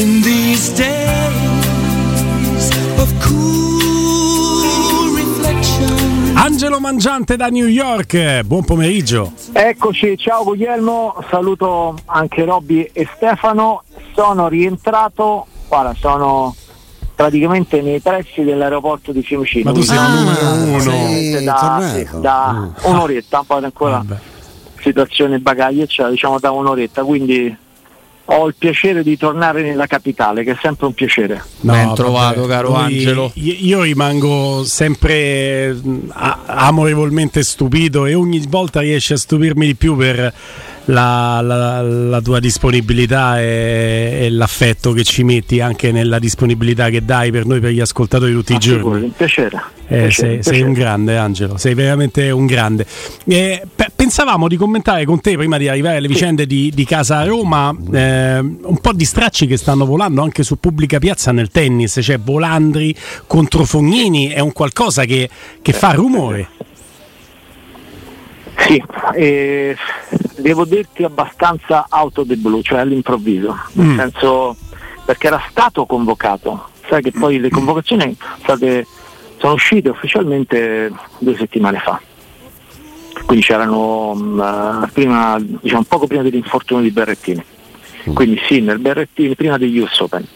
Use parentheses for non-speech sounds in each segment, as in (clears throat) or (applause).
In these days of cool reflection. Angelo Mangiante da New York, buon pomeriggio. Eccoci, ciao Guglielmo, saluto anche Robby e Stefano. Sono rientrato, guarda, sono praticamente nei pressi dell'aeroporto di Fiumicino. Ma tu sei Quindi, numero uno. praticamente da, sì, da un'oretta, poi ancora Vabbè. situazione bagagli, eccetera, diciamo da un'oretta, quindi ho il piacere di tornare nella capitale, che è sempre un piacere. Ben trovato, caro Angelo. Io, rimango sempre a- amorevolmente stupito e ogni volta riesci a stupirmi di più per la, la- la tua disponibilità e, e l'affetto che ci metti anche nella disponibilità che dai per noi, per gli ascoltatori tutti i Ah, giorni. un piacere. Eh, Piacere, sei, sei piacere. un grande Angelo, sei veramente un grande. Eh, pe- pensavamo di commentare con te prima di arrivare alle vicende di, di casa Roma eh, un po' di stracci che stanno volando anche su pubblica piazza nel tennis, cioè Volandri contro Fognini è un qualcosa che, che fa rumore. Sì, eh, devo dirti abbastanza out of the blue, cioè all'improvviso, nel Mm. senso perché era stato convocato, sai che poi le convocazioni state- sono uscite ufficialmente due settimane fa, quindi c'erano mm, prima, diciamo, poco prima dell'infortunio di Berrettini, quindi sì, nel Berrettini, prima degli US Open,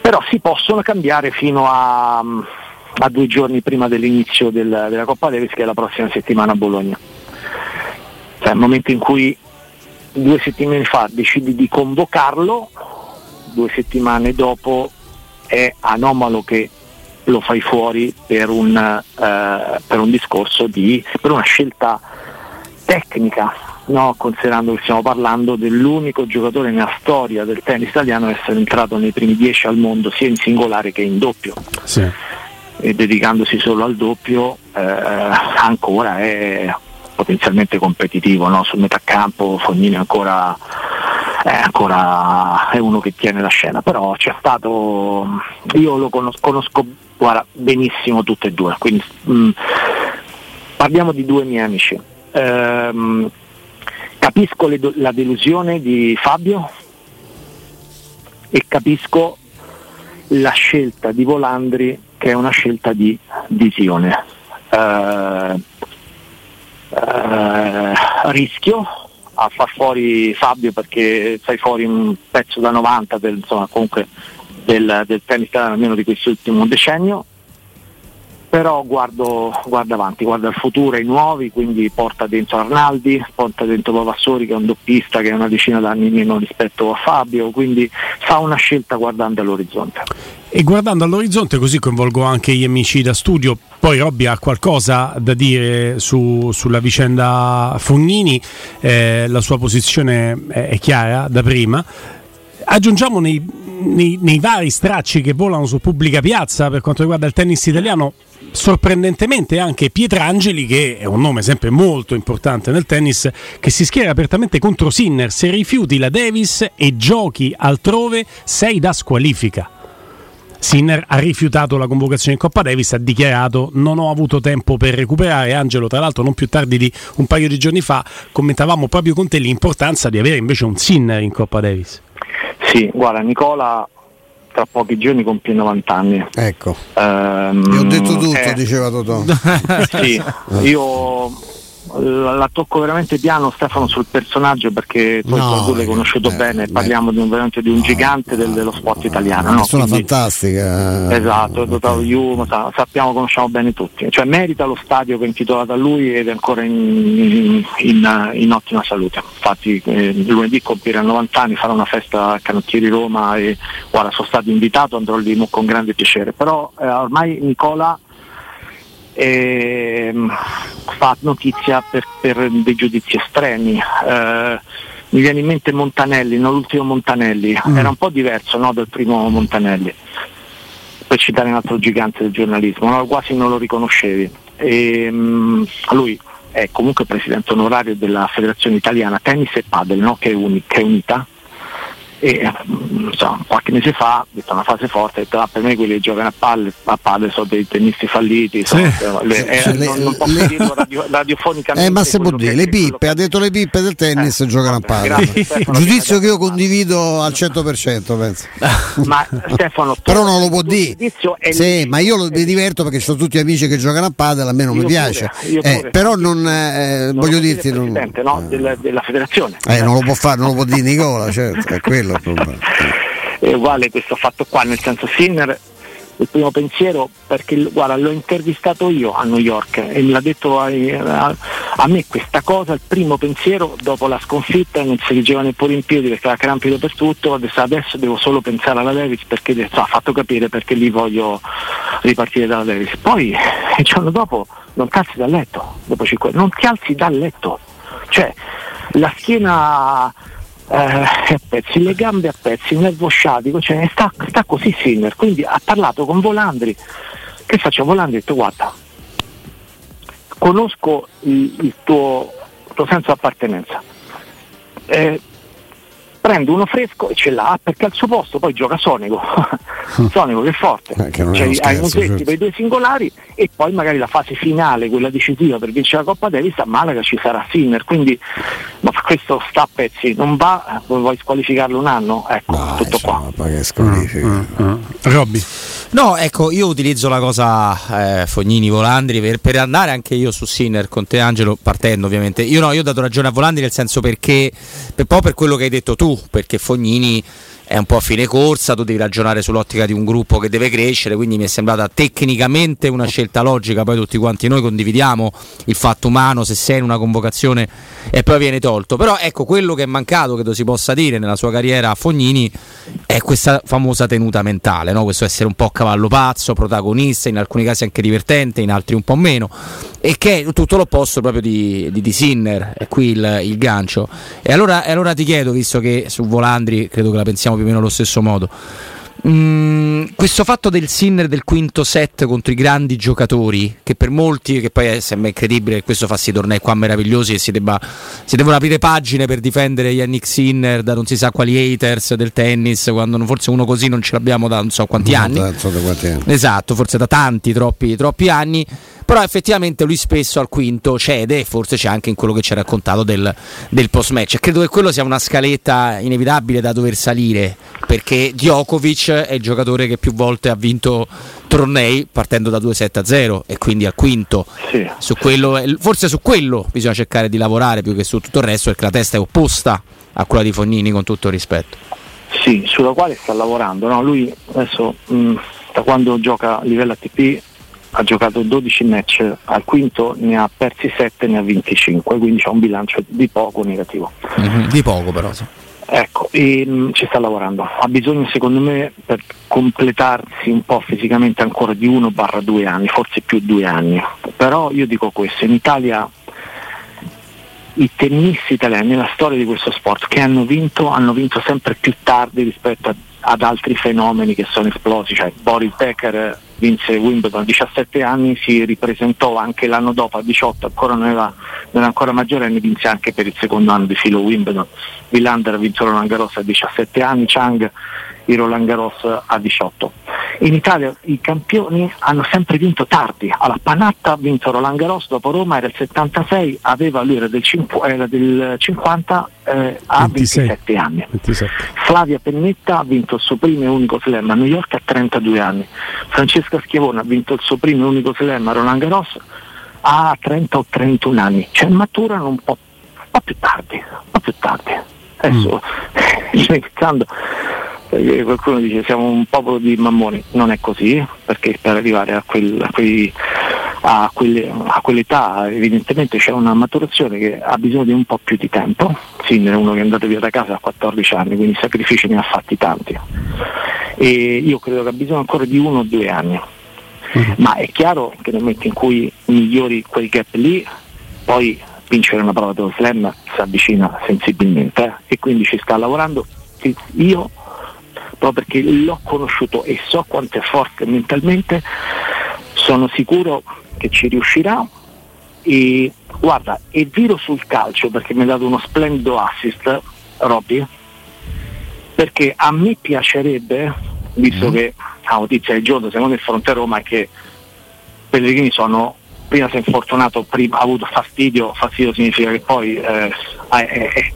però si possono cambiare fino a, a due giorni prima dell'inizio del- della Coppa Davis che è la prossima settimana a Bologna. Cioè, il momento in cui due settimane fa decidi di convocarlo, due settimane dopo è anomalo che lo fai fuori per un, eh, per un discorso di per una scelta tecnica, no? considerando che stiamo parlando dell'unico giocatore nella storia del tennis italiano a essere entrato nei primi dieci al mondo sia in singolare che in doppio Sì. e dedicandosi solo al doppio eh, ancora è potenzialmente competitivo no? sul metacampo Fognini ancora è ancora è uno che tiene la scena però c'è stato io lo conosco, conosco guarda, benissimo tutte e due quindi mh, parliamo di due miei amici Ehm, capisco le la delusione di Fabio e capisco la scelta di Volandri che è una scelta di visione. Eh, eh, rischio a far fuori Fabio perché fai fuori un pezzo da 90 del, insomma, comunque del, del tennis almeno di quest'ultimo decennio però guardo, guardo avanti, guardo al futuro, ai nuovi, quindi porta dentro Arnaldi, porta dentro Pavassori che è un doppista che è una decina d'anni meno rispetto a Fabio, quindi fa una scelta guardando all'orizzonte. E guardando all'orizzonte, così coinvolgo anche gli amici da studio. Poi Robby ha qualcosa da dire su- sulla vicenda Fognini, eh, la sua posizione è, chiara da prima. Aggiungiamo nei- nei, nei vari stracci che volano su pubblica piazza per quanto riguarda il tennis italiano, sorprendentemente anche Pietrangeli, che è un nome sempre molto importante nel tennis, che si schiera apertamente contro Sinner. Se rifiuti la Davis e giochi altrove, sei da squalifica. Sinner ha rifiutato la convocazione in Coppa Davis, ha dichiarato non ho avuto tempo per recuperare. Angelo, tra l'altro, non più tardi di un paio di giorni fa, commentavamo proprio con te l'importanza di avere invece un Sinner in Coppa Davis. Sì, guarda, Nicola tra pochi giorni compie 90 anni. Ecco. Ehm, Ti ho detto tutto, eh, diceva Totò. (laughs) sì, io la, la tocco veramente piano Stefano sul personaggio perché poi No, tu l'hai conosciuto eh, bene, beh. parliamo di un, veramente di un gigante del- dello sport italiano. Una no? persona Quindi- fantastica. Esatto, è dotato di uno, sa- sappiamo, conosciamo bene tutti. Cioè merita lo stadio che è intitolato a lui ed è ancora in, in- in- in ottima salute. Infatti eh, lunedì compirà 90 anni, farà una festa a Canottieri Roma e guarda, sono stato invitato, andrò lì con grande piacere. Però eh, ormai Nicola ehm, fa notizia per, per dei giudizi estremi. Eh, mi viene in mente Montanelli, no? l'ultimo Montanelli, era un po' diverso no, dal primo Montanelli per citare un altro gigante del giornalismo, no? quasi non lo riconoscevi. E, mm, lui è comunque presidente onorario della Federazione Italiana Tennis e Padel, no? che, è uni- che è unita. E mm, insomma, qualche mese fa detto una fase forte, detto "Ah, per me quelli che giocano a palle, a palle sono dei tennisti falliti, sono- le- eh, Sì, le- non, non posso le- dirlo radio- radiofonicamente. Eh, ma se può dire, che- le pippe, ha detto le pippe del tennis Eh, giocano a palla. grazie, Stefano, Giudizio che io condivido al 100%, penso. (laughs) Ma Stefano, (laughs) Però non lo può dire. Sì, ma io lo, mi diverto perché sono tutti amici che giocano a padel, a me non Io mi pure, piace. io Eh, pure. però non eh, Non voglio dirti il non, presidente no, della, della federazione. eh, non lo può fare, non lo può dire Nicola, certo, è quello problema. è uguale questo fatto qua, nel senso Sinner il primo pensiero perché guarda l'ho intervistato io a New York e me l'ha detto ai- a, a me questa cosa, il primo pensiero dopo la sconfitta non si reggeva neppure in piedi perché era crampi dappertutto, adesso, adesso devo solo pensare alla Davis perché ha fatto capire perché lì voglio ripartire dalla Davis. Poi il giorno dopo non ti alzi dal letto, dopo cinque, non ti alzi dal letto, cioè la schiena eh, a pezzi, le gambe a pezzi, un nervo sciatico, cioè sta, sta così Sinner, quindi ha parlato con Volandri, che faccio? Volandri ha detto guarda, conosco il, il tuo, il tuo senso di appartenenza, Eh, prendo uno fresco e ce l'ha perché al suo posto poi gioca Sonico, (laughs) (laughs) Sonico che è forte, Eh, che cioè, uno hai scherzo, Musetti certo. per i due singolari e poi magari la fase finale, quella decisiva per vincere la Coppa Davis a Malaga ci sarà Sinner, quindi questo sta a pezzi, non va, vuoi squalificarlo un anno? Ecco, Dai, tutto qua. ma che squalifica. Robby. No, ecco, io utilizzo la cosa eh, Fognini Volandri per, per andare anche io su Sinner con te Angelo, partendo ovviamente. Io no, io ho dato ragione a Volandri nel senso perché, per, un po' per quello che hai detto tu, perché Fognini è un po' a fine corsa, tu devi ragionare sull'ottica di un gruppo che deve crescere, quindi mi è sembrata tecnicamente una scelta logica, poi tutti quanti noi condividiamo il fatto umano, se sei in una convocazione e poi viene tolto, però ecco quello che è mancato, credo si possa dire nella sua carriera a Fognini, è questa famosa tenuta mentale, no? questo essere un po' cavallo pazzo, protagonista, in alcuni casi anche divertente, in altri un po' meno, e che è tutto l'opposto proprio di, di, di Sinner, è qui il, il gancio. E allora, e allora ti chiedo, visto che su Volandri credo che la pensiamo più o meno allo stesso modo, Mm, questo fatto del Sinner del quinto set contro i grandi giocatori, che per molti, che poi è, sembra incredibile che questo fa sì tornei qua meravigliosi e si, debba, si devono aprire pagine per difendere Yannick Sinner da non si sa quali haters del tennis, quando forse uno così non ce l'abbiamo da non so quanti anni. Non so da quanti anni. Esatto, forse da tanti, troppi, troppi anni. Però effettivamente lui spesso al quinto cede e forse c'è anche in quello che ci ha raccontato del, del post match. Credo che quello sia una scaletta inevitabile da dover salire perché Djokovic è il giocatore che più volte ha vinto tornei partendo da 2-7 0 e quindi al quinto. Sì. Su quello, forse su quello bisogna cercare di lavorare più che su tutto il resto perché la testa è opposta a quella di Fognini con tutto il rispetto. Sì, sulla quale sta lavorando. no? Lui adesso mh, da quando gioca a livello ATP ha giocato 12 match, al quinto ne ha persi 7, ne ha vinti 5, quindi c'ha un bilancio di poco negativo. Di poco però. sì. Ecco, e, mh, ci sta lavorando. Ha bisogno secondo me per completarsi un po' fisicamente ancora di 1 barra 2 anni, forse più 2 anni. Però io dico questo, in Italia i tennisti italiani nella storia di questo sport che hanno vinto, hanno vinto sempre più tardi rispetto a ad altri fenomeni che sono esplosi, cioè Boris Becker vinse Wimbledon a 17 anni, si ripresentò anche l'anno dopo a 18, ancora non era, non era ancora maggiorenne, vinse anche per il secondo anno di filo Wimbledon. Villander ha vinto Roland Garros a 17 anni, Chang il Roland Garros a 18. In Italia i campioni hanno sempre vinto tardi, alla Panatta ha vinto Roland Garros, dopo Roma era il 76, aveva, lui era del, cinqu- era del 50, eh, ha 26. 27 anni. 27. Flavia Pennetta ha vinto il suo primo e unico slam a New York a 32 anni. Francesca Schiavone ha vinto il suo primo e unico slam a Roland Garros a 30 o 31 anni. Cioè maturano un po', po' più tardi, un po' più tardi. Adesso (laughs) scherzando, perché qualcuno dice siamo un popolo di mammoni, non è così, perché per arrivare a, quel- a quei- a quelle- a quell'età evidentemente c'è una maturazione che ha bisogno di un po' più di tempo. Sinner è uno che è andato via da casa a 14 anni, quindi sacrifici ne ha fatti tanti. E io credo che ha bisogno ancora di uno o due anni. Ma è chiaro che nel momento in cui migliori quel gap lì, poi vincere una prova dello slam si avvicina sensibilmente eh, e quindi ci sta lavorando. Io, proprio perché l'ho conosciuto e so quanto è forte mentalmente, sono sicuro che ci riuscirà. E guarda, e viro sul calcio perché mi ha dato uno splendido assist, Robby, perché a me piacerebbe, visto che la notizia del giorno secondo il fronte Roma è che Pellegrini sono prima si è infortunato, prima ha avuto fastidio, fastidio significa che poi eh, è,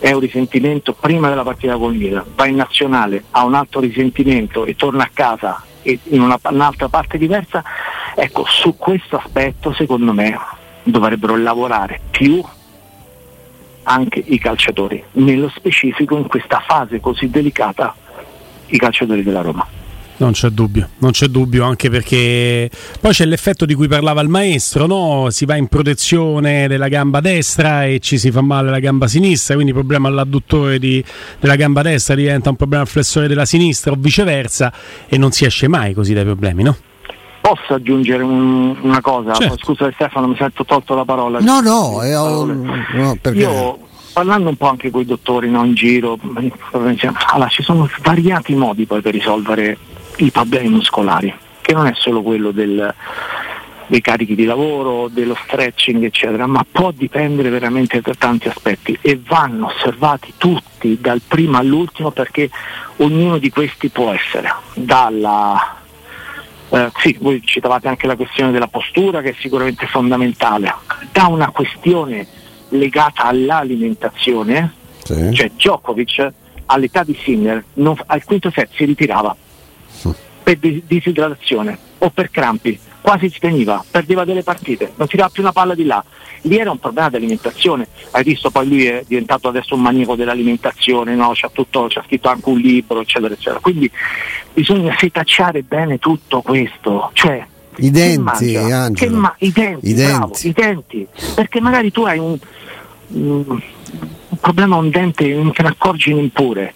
è- un risentimento prima della partita col Milan, va in nazionale, ha un altro risentimento e torna a casa e in una- un'altra parte diversa, ecco su questo aspetto secondo me dovrebbero lavorare più anche i calciatori, nello specifico in questa fase così delicata i calciatori della Roma. Non c'è dubbio, non c'è dubbio, anche perché poi c'è l'effetto di cui parlava il maestro, no? Si va in protezione della gamba destra e ci si fa male la gamba sinistra, quindi il problema all'adduttore di- della gamba destra diventa un problema al flessore della sinistra o viceversa e non si esce mai così dai problemi, no? Posso aggiungere un- una cosa? Certo. Scusa Stefano, mi sento tolto la parola. No, no, un- no, perché- Io parlando un po' anche con i dottori no, in giro, allora, ci sono svariati modi poi per risolvere i problemi muscolari, che non è solo quello del- dei carichi di lavoro, dello stretching, eccetera, ma può dipendere veramente da tanti aspetti e vanno osservati tutti dal primo all'ultimo perché ognuno di questi può essere dalla eh, sì, voi citavate anche la questione della postura che è sicuramente fondamentale, da una questione legata all'alimentazione, Sì. cioè Djokovic all'età di Sinner al quinto set si ritirava per dis- disidratazione o per crampi, quasi speniva, perdeva delle partite, non tirava più una palla di là. Lì era un problema di alimentazione, hai visto poi lui è diventato adesso un maniaco dell'alimentazione, no? c'ha, tutto, c'ha scritto anche un libro, eccetera, eccetera. Quindi bisogna setacciare bene tutto questo, cioè I denti, Angelo. ma- i denti, I bravo, denti. i denti, perché magari tu hai un, un- un problema a un dente non te ne accorgi neppure,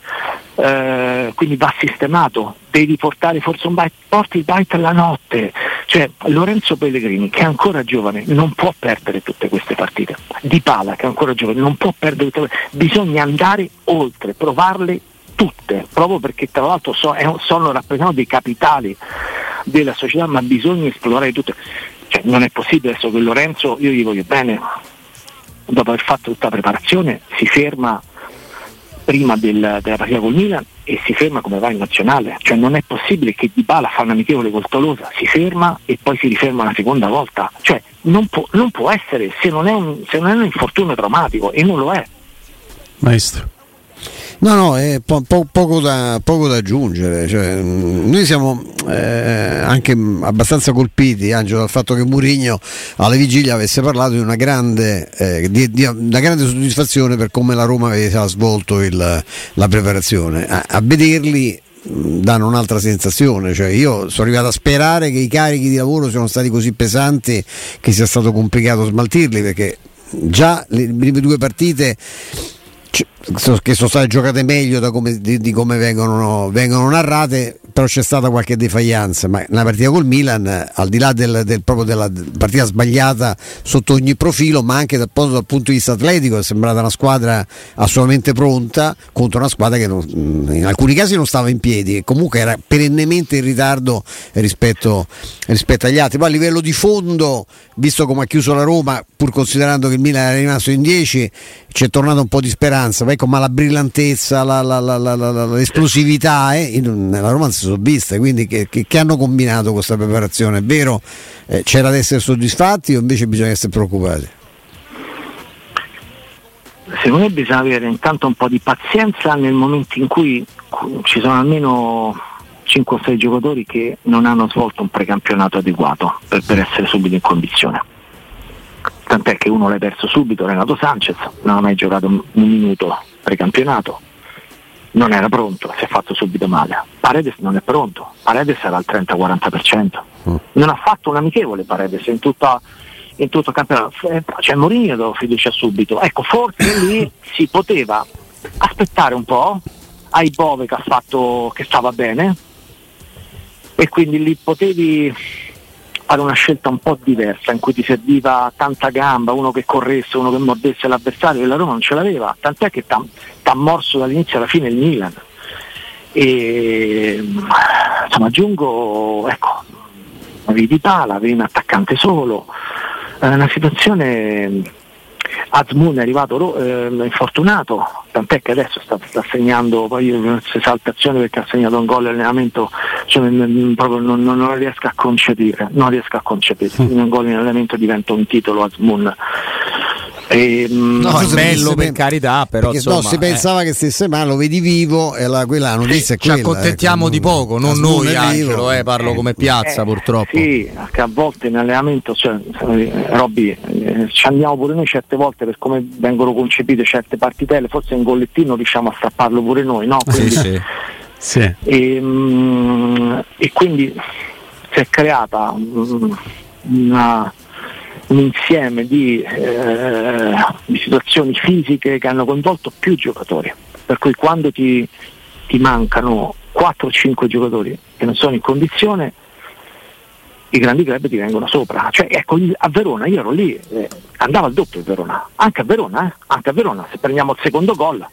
eh, quindi va sistemato, devi portare forse un bite, porti il bite la notte, cioè Lorenzo Pellegrini che è ancora giovane non può perdere tutte queste partite, Di Pala che è ancora giovane non può perdere tutte bisogna andare oltre, provarle tutte, proprio perché tra l'altro so- un- sono rappresentano dei capitali della società, ma bisogna esplorare tutte. Cioè, non è possibile adesso che Lorenzo, io gli voglio bene, dopo aver fatto tutta la preparazione, si ferma prima del- della partita col Milan e si ferma come va in nazionale. Cioè non è possibile che Di Bala fa un amichevole col Tolosa, si ferma e poi si riferma una seconda volta. Cioè non può, non può essere se non, un, se non è un infortunio traumatico e non lo è. Maestro. No, no, è po- po- poco, da, poco da aggiungere. Cioè, mh, noi siamo eh, anche mh, abbastanza colpiti, Angelo, dal fatto che Murigno alla vigilia avesse parlato di una grande, eh, di- di una grande soddisfazione per come la Roma aveva svolto il- la preparazione. A, a vederli mh, danno un'altra sensazione, cioè io sono arrivato a sperare che i carichi di lavoro siano stati così pesanti che sia stato complicato smaltirli perché già le prime due partite che sono state giocate meglio da come- di, di come vengono, vengono narrate però c'è stata qualche defaglianza, ma nella partita col Milan, al di là del, del- proprio della partita sbagliata sotto ogni profilo, ma anche dal, dal punto di vista atletico, è sembrata una squadra assolutamente pronta contro una squadra che non- in alcuni casi non stava in piedi e comunque era perennemente in ritardo rispetto, rispetto agli altri. Poi a livello di fondo, visto come ha chiuso la Roma, pur considerando che il Milan era rimasto in 10, c'è tornata un po' di speranza. Poi ecco, ma la brillantezza, la- la- la- l'esplosività eh, nella Roma si sono viste. Quindi che, che- che hanno combinato questa preparazione? È vero, eh, c'era da essere soddisfatti o invece bisogna essere preoccupati? Secondo me bisogna avere intanto un po' di pazienza nel momento in cui ci sono almeno 5 o 6 giocatori che non hanno svolto un precampionato adeguato per, per essere subito in condizione. Tant'è che uno l'hai perso subito, Renato Sanchez, non ha mai giocato un minuto precampionato, non era pronto, si è fatto subito male. Paredes non è pronto, Paredes era al 30-40%. Non ha fatto un amichevole Paredes in tutta in tutto il campionato. Eh, C'è Mourinho do fiducia subito. Ecco, forse (coughs) lì si poteva aspettare un po', ai Bove che ha fatto che stava bene e quindi lì potevi fare una scelta un po' diversa in cui ti serviva tanta gamba, uno che corresse, uno che mordesse l'avversario e la Roma non ce l'aveva, tant'è che t'ha t'ha morso dall'inizio alla fine il Milan. E insomma aggiungo, ecco, avevi di pala, avevi un attaccante solo, è una situazione Azmoun è arrivato ehm, infortunato, tant'è che adesso sta, sta segnando poi questa esaltazione perché ha segnato un gol all'allenamento, cioè, proprio non, non- non riesco a concepire, non riesco a concepire, quindi un gol in allenamento diventa un titolo Azmoun. E, mm, No, è bello per carità, però perché no, insomma, si eh. pensava che stesse male, lo vedi vivo e la, quella la notizia è ci quella. accontentiamo ecco. di poco, non noi. Angelo, eh, parlo come piazza Eh, purtroppo. Sì, che a volte in allenamento, cioè, eh, Robby, eh, ci andiamo pure noi certe volte per come vengono concepite certe partitelle, forse in bollettino riusciamo a strapparlo pure noi, no? Sì, Quindi- sì. Sì. E, mm, e quindi si è creata mm, una- un insieme di, eh, di situazioni fisiche che hanno coinvolto più giocatori. Per cui quando ti, ti mancano 4-5 giocatori che non sono in condizione, i grandi club ti vengono sopra. Cioè, ecco, a Verona, io ero lì, eh, andava al doppio il Verona, anche a Verona, eh, anche a Verona, se prendiamo il secondo gol.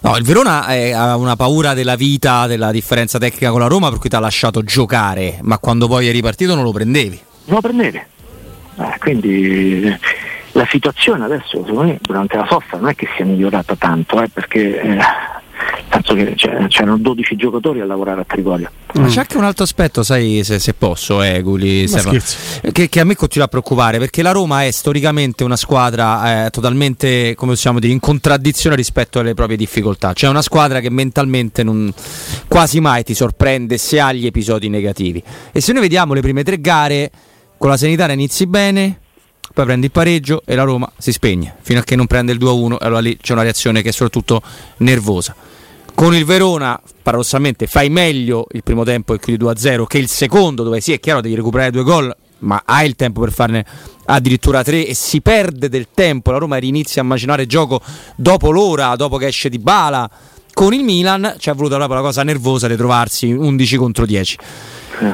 No, il Verona eh, ha una paura della vita, della differenza tecnica con la Roma, per cui ti ha lasciato giocare, ma quando poi è ripartito non lo prendevi. non lo prendete. Eh, quindi eh, la situazione adesso secondo me durante la sosta non è che sia migliorata tanto, eh, perché eh, penso che c'è- c'erano 12 giocatori a lavorare a Trigoria. Ma c'è anche un altro aspetto, sai, se, se posso, eh, Guli, Ma Stefano, scherzi. che, che a me continua a preoccupare, perché la Roma è storicamente una squadra eh, totalmente, come possiamo dire, in contraddizione rispetto alle proprie difficoltà. Cioè una squadra che mentalmente non, quasi mai ti sorprende se ha gli episodi negativi. E se noi vediamo le prime tre gare, con la Sanitaria inizi bene, poi prendi il pareggio e la Roma si spegne, fino a che non prende il 2-1 e allora lì c'è una reazione che è soprattutto nervosa. Con il Verona, paradossalmente, fai meglio il primo tempo e chiudi 2-0 che il secondo, dove sì, è chiaro, devi recuperare due gol, ma hai il tempo per farne addirittura tre e si perde del tempo. La Roma inizia a macinare gioco dopo l'ora, dopo che esce di bala. Con il Milan ci è voluta proprio la cosa nervosa di trovarsi 11 contro 10.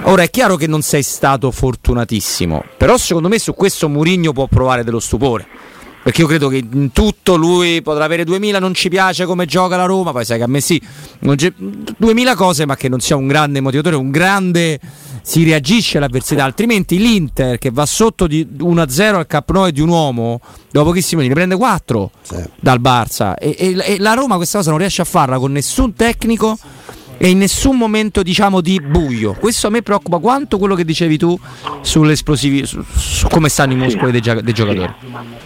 Ora è chiaro che non sei stato fortunatissimo, però secondo me su questo Murigno può provare dello stupore. Perché io credo che in tutto lui potrà avere 2000, non ci piace come gioca la Roma, poi sai che a me sì, non c'è- 2000 cose, ma che non sia un grande motivatore, un grande si reagisce all'avversità, altrimenti l'Inter che va sotto di 1-0 al Cap Nou di un uomo, dopo pochissimi ne prende 4 dal Barça. E, e- e la Roma questa cosa non riesce a farla con nessun tecnico e in nessun momento diciamo di buio. Questo a me preoccupa quanto quello che dicevi tu sull'esplosivi, su, su come stanno i muscoli dei, dei giocatori.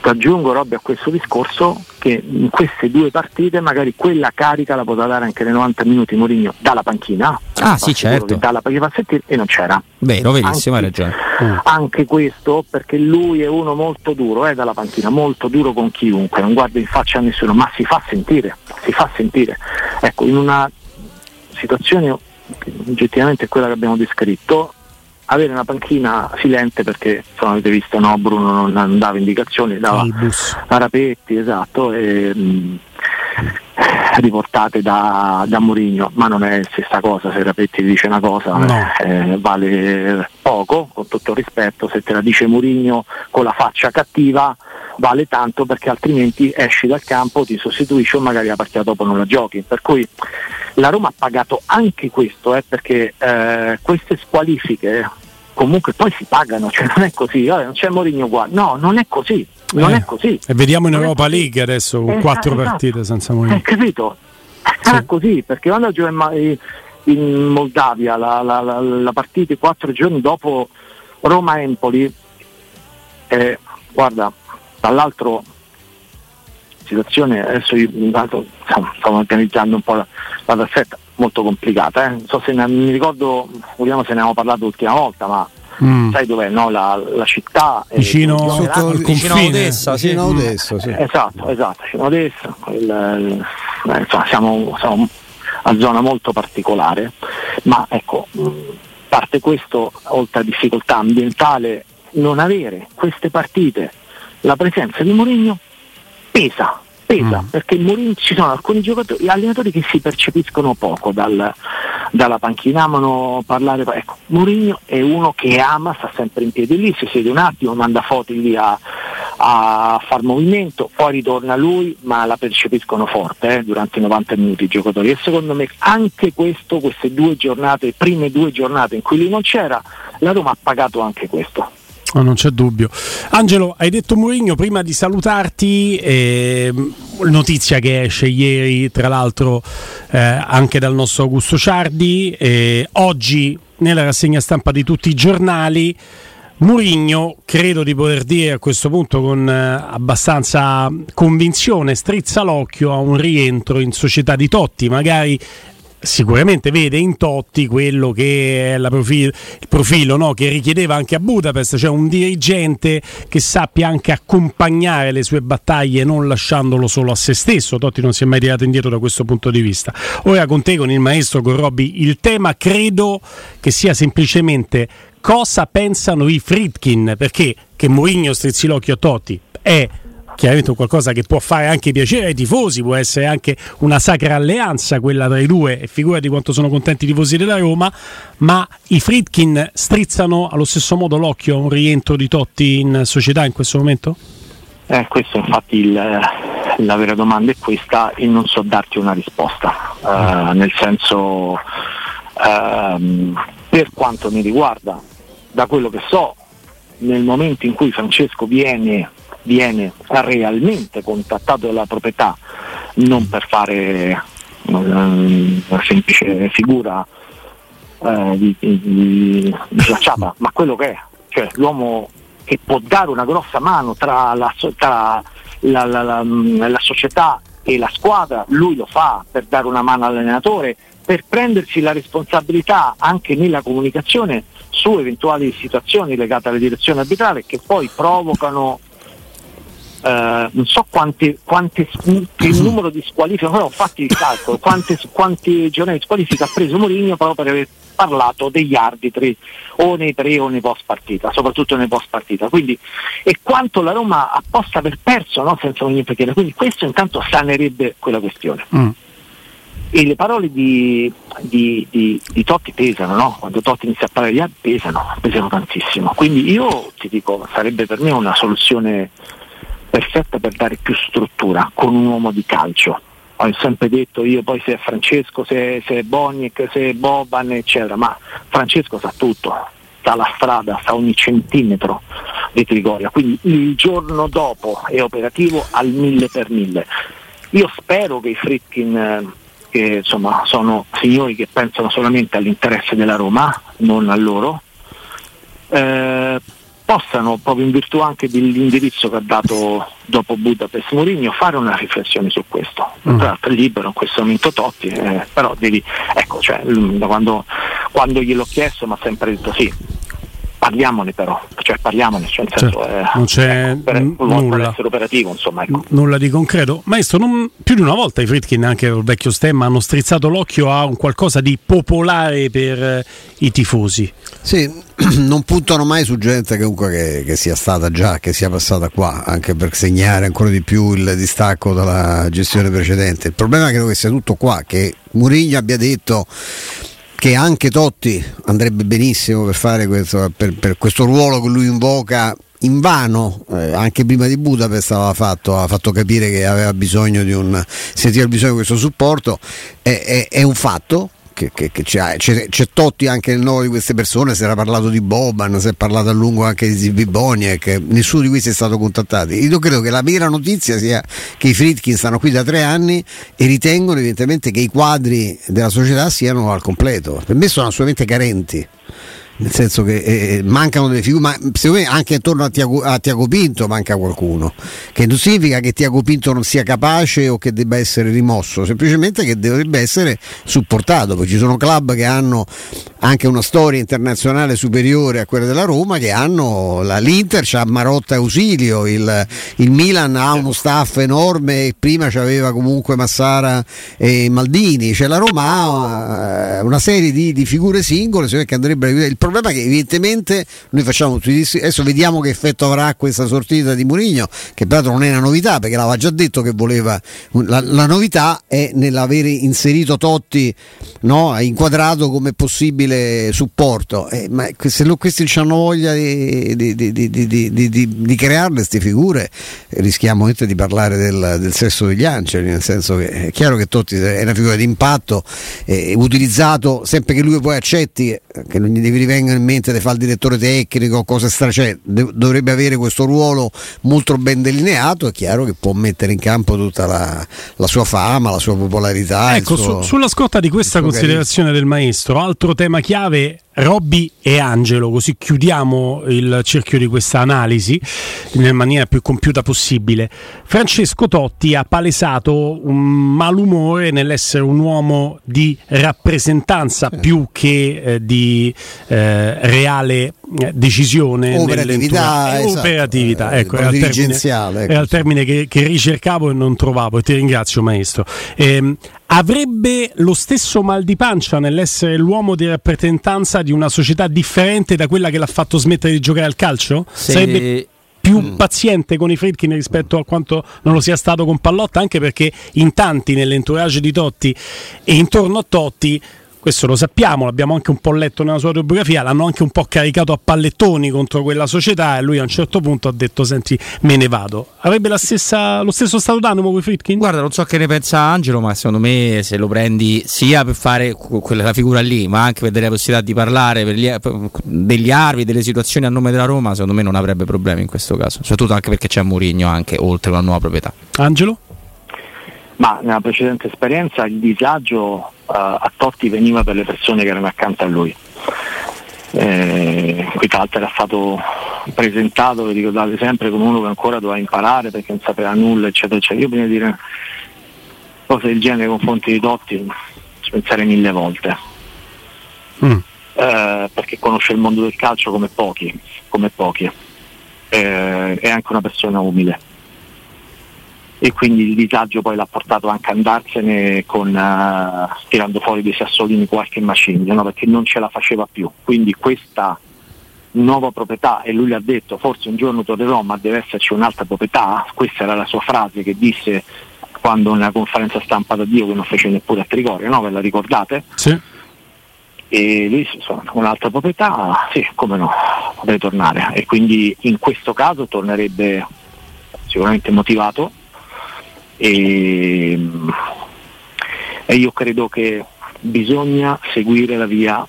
Ti aggiungo Robby a questo discorso che in queste due partite magari quella carica la potrà dare anche nei 90 minuti Mourinho dalla panchina. Ah, sì, certo. Dalla panchina e non c'era. Vero, verissimo, hai Anche- ragione. Anche questo perché lui è uno molto duro eh, dalla panchina, molto duro con chiunque, non guarda in faccia a nessuno, ma si fa sentire, si fa sentire. Ecco, in una situazione che oggettivamente è quella che abbiamo descritto, avere una panchina silente perché insomma, avete visto no, Bruno non, non dava indicazioni, dava a Rapetti, esatto. E, mh, riportate da, da Mourinho, ma non è la stessa cosa, se Rapetti dice una cosa No. eh, vale poco, con tutto il rispetto, se te la dice Mourinho con la faccia cattiva vale tanto perché altrimenti esci dal campo, ti sostituisci o magari la partita dopo non la giochi. Per cui la Roma ha pagato anche questo, eh, perché eh, queste squalifiche comunque poi si pagano, cioè non è così, "Eh, non c'è Mourinho qua, no, non è così, non Eh, è così. E vediamo in Non Europa. League adesso con Eh, quattro esatto. partite senza Hai Mourinho. capito? Sarà così, perché quando gioca in, in Moldavia la, la- la- la partita quattro giorni dopo Roma-Empoli, eh, guarda, dall'altro situazione, adesso io intanto stiamo, organizzando un po' la, la perfetta, molto complicata, eh. non so se ne, mi ricordo, vediamo se ne avevamo parlato l'ultima volta, ma Mm. sai dov'è no? la, la città? eh, Vicino- Sotto il Vicino a confine. Odessa, sì. Vicino a Odessa, sì. Esatto, esatto, fino adesso, il- il- eh, insomma, siamo, siamo a zona molto particolare, ma ecco, mh, parte questo, oltre a difficoltà ambientale, non avere queste partite, la presenza di Mourinho pesa, pesa, Mm. perché Mourinho, ci sono alcuni giocatori, allenatori che si percepiscono poco dal- dalla panchina, amano parlare, ecco, Mourinho è uno che ama, sta sempre in piedi lì, si siede un attimo, manda foto lì a, a far movimento, poi ritorna lui, ma la percepiscono forte eh, durante i 90 minuti i giocatori e secondo me anche questo, queste due giornate, prime due giornate in cui lui non c'era, la Roma ha pagato anche questo. No, non c'è dubbio. Angelo, hai detto Mourinho prima di salutarti, ehm, notizia che esce ieri, tra l'altro eh, anche dal nostro Augusto Ciardi, eh, oggi nella rassegna stampa di tutti i giornali. Mourinho, credo di poter dire a questo punto con eh, abbastanza convinzione, strizza l'occhio a un rientro in società di Totti, magari sicuramente vede in Totti quello che è profilo, il profilo no? che richiedeva anche a Budapest, cioè un dirigente che sappia anche accompagnare le sue battaglie non lasciandolo solo a se stesso. Totti non si è mai tirato indietro da questo punto di vista. Ora con te, con il maestro, con Robby, il tema credo che sia semplicemente cosa pensano i Fritkin, perché che Mourinho strizzi l'occhio a Totti è chiaramente un qualcosa che può fare anche piacere ai tifosi, può essere anche una sacra alleanza quella tra i due e figurati quanto sono contenti i tifosi della Roma, ma i Fritkin strizzano allo stesso modo l'occhio a un rientro di Totti in società in questo momento? Eh, questo infatti il- la vera domanda è questa e non so darti una risposta, Eh, nel senso ehm, per quanto mi riguarda, da quello che so, nel momento in cui Francesco viene, viene realmente contattato dalla proprietà, non per fare ehm, una semplice figura eh, di, di, di- facciata, ma quello che è, cioè l'uomo che può dare una grossa mano tra la, tra la- la- la- mh, la società e la squadra, lui lo fa per dare una mano all'allenatore, per prendersi la responsabilità anche nella comunicazione su eventuali situazioni legate alla direzione arbitrale che poi provocano eh, non so quante, quante il (clears throat) numero di squalifiche, però ho fatto il calcolo, (clears throat) quante, quanti giornali di squalifica ha preso Mourinho proprio per aver parlato degli arbitri o nei pre o nei post partita, soprattutto nei post partita. Quindi, e quanto la Roma ha posto aver perso no? senza ogni perché. Quindi questo intanto sanerebbe quella questione. E le parole di, di- di- di Totti pesano, no? quando Totti inizia a parlare di arbitri pesano, pesano tantissimo. Quindi io ti dico, sarebbe per me una soluzione perfetta per dare più struttura con un uomo di calcio. Ho sempre detto io poi se è Francesco, se, se è Boniek, se è Boban, eccetera, ma Francesco sa tutto, sa la strada, sa ogni centimetro di Trigoria, quindi il giorno dopo è operativo al mille per mille. Io spero che i Fritkin, eh, che insomma sono signori che pensano solamente all'interesse della Roma, non a loro, eh, possano, proprio in virtù anche dell'indirizzo che ha dato dopo Budapest Mourinho, fare una riflessione su questo. Tra l'altro è libero in questo momento Totti, eh, però devi, ecco, cioè, mm, da quando, quando gliel'ho chiesto mi ha sempre detto sì. Parliamone però, cioè parliamone, cioè nel senso, Certo, eh, non c'è per, n- per nulla. essere operativo, insomma, ecco. Nulla di concreto. Maestro, non- più di una volta i Fritkin, anche col vecchio stemma, hanno strizzato l'occhio a un qualcosa di popolare per eh, i tifosi. Sì, (clears throat) non puntano mai su gente che comunque che, che sia stata già, che sia passata qua, anche per segnare ancora di più il distacco dalla gestione precedente. Il problema credo che sia tutto qua, che Murigno abbia detto che anche Totti andrebbe benissimo per fare questo, per, per questo ruolo che lui invoca in vano, eh, anche prima di Budapest aveva fatto, ha fatto capire che aveva bisogno di un sentiva bisogno di questo supporto, è, è- è un fatto. Che, che- che c'è, c'è- c'è Totti anche nel nome di queste persone, si era parlato di Boban, si è parlato a lungo anche di Silvi Boniek, nessuno di questi è stato contattato. Io credo che la vera notizia sia che i Fritkin stanno qui da tre anni e ritengono evidentemente che i quadri della società siano al completo. Per me sono assolutamente carenti. Nel senso che eh, mancano delle figure, ma secondo me anche intorno a Tiago, a Tiago Pinto manca qualcuno, che non significa che Tiago Pinto non sia capace o che debba essere rimosso, semplicemente che dovrebbe essere supportato, perché ci sono club che hanno anche una storia internazionale superiore a quella della Roma, che hanno la, l'Inter c'ha Marotta e Ausilio, il, il Milan ha uno staff enorme e prima c'aveva comunque Massara e Maldini, cioè la Roma ha eh, una serie di, di figure singole che andrebbero. Il problema è che evidentemente noi facciamo adesso vediamo che effetto avrà questa sortita di Murigno, che peraltro non è una novità perché l'aveva già detto che voleva la, la novità è nell'avere inserito Totti no, inquadrato come possibile supporto. Eh, ma se lo- questi hanno voglia di, di, di, di, crearle queste figure, eh, rischiamo veramente di parlare del, del sesso degli angeli, nel senso che è chiaro che Totti è una figura di impatto, eh, utilizzato sempre che lui poi accetti, eh, che non gli devi rivenga in mente di fare il direttore tecnico, cose stra, cioè, dovrebbe avere questo ruolo molto ben delineato, è chiaro che può mettere in campo tutta la, la sua fama, la sua popolarità. ecco, suo- su- sulla scorta di questa considerazione del maestro, altro tema chiave. Robby e Angelo, così chiudiamo il cerchio di questa analisi nella maniera più compiuta possibile. Francesco Totti ha palesato un malumore nell'essere un uomo di rappresentanza più che eh, di eh, reale eh, decisione. Operatività, esatto. operatività, Eh, ecco, era il termine- ecco. era il termine che, che ricercavo e non trovavo e ti ringrazio maestro. Ehm, avrebbe lo stesso mal di pancia nell'essere l'uomo di rappresentanza di una società differente da quella che l'ha fatto smettere di giocare al calcio? Se- Sarebbe più paziente con i Fritkin rispetto a quanto non lo sia stato con Pallotta, anche perché in tanti nell'entourage di Totti e intorno a Totti questo lo sappiamo, l'abbiamo anche un po' letto nella sua autobiografia, l'hanno anche un po' caricato a pallettoni contro quella società e lui a un certo punto ha detto senti me ne vado. Avrebbe la stessa- lo stesso stato d'animo con Fritkin? Guarda, non so che ne pensa Angelo, ma secondo me se lo prendi sia per fare que- quella figura lì, ma anche per la possibilità di parlare per gli- per- degli arbitri, delle situazioni a nome della Roma, secondo me non avrebbe problemi in questo caso. Soprattutto anche perché c'è Mourinho anche oltre una nuova proprietà. Angelo? Ma nella precedente esperienza il disagio eh, a Totti veniva per le persone che erano accanto a lui. Eh, qui l'altro era stato presentato, vi ricordate sempre, come uno che ancora doveva imparare perché non sapeva nulla, eccetera, eccetera. Io prima di dire cose del genere nei confronti di Totti ci penserei mille volte. Eh, perché conosce il mondo del calcio come pochi, come pochi. Eh, è anche una persona umile e quindi il disagio poi l'ha portato anche a andarsene con, eh, tirando fuori dei sassolini qualche macigno, no? perché non ce la faceva più. Quindi questa nuova proprietà, e lui l'ha detto, forse un giorno tornerò ma deve esserci un'altra proprietà, questa era la sua frase che disse quando nella conferenza stampa da Dio che non fece neppure a Trigoria, no? ve la ricordate? Sì. E lui insomma, un'altra proprietà, sì, come no, potrei tornare. E quindi in questo caso tornerebbe sicuramente motivato e, e io credo che bisogna seguire la via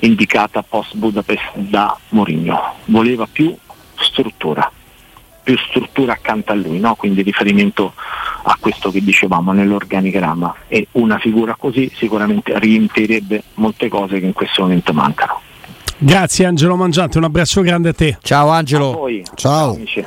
indicata post Budapest da Mourinho. Voleva più struttura, più struttura accanto a lui, no? quindi riferimento a questo che dicevamo nell'organigramma e una figura così sicuramente riempirebbe molte cose che in questo momento mancano. Grazie Angelo Mangiante, un abbraccio grande a te. Ciao Angelo. A voi. Ciao. amici.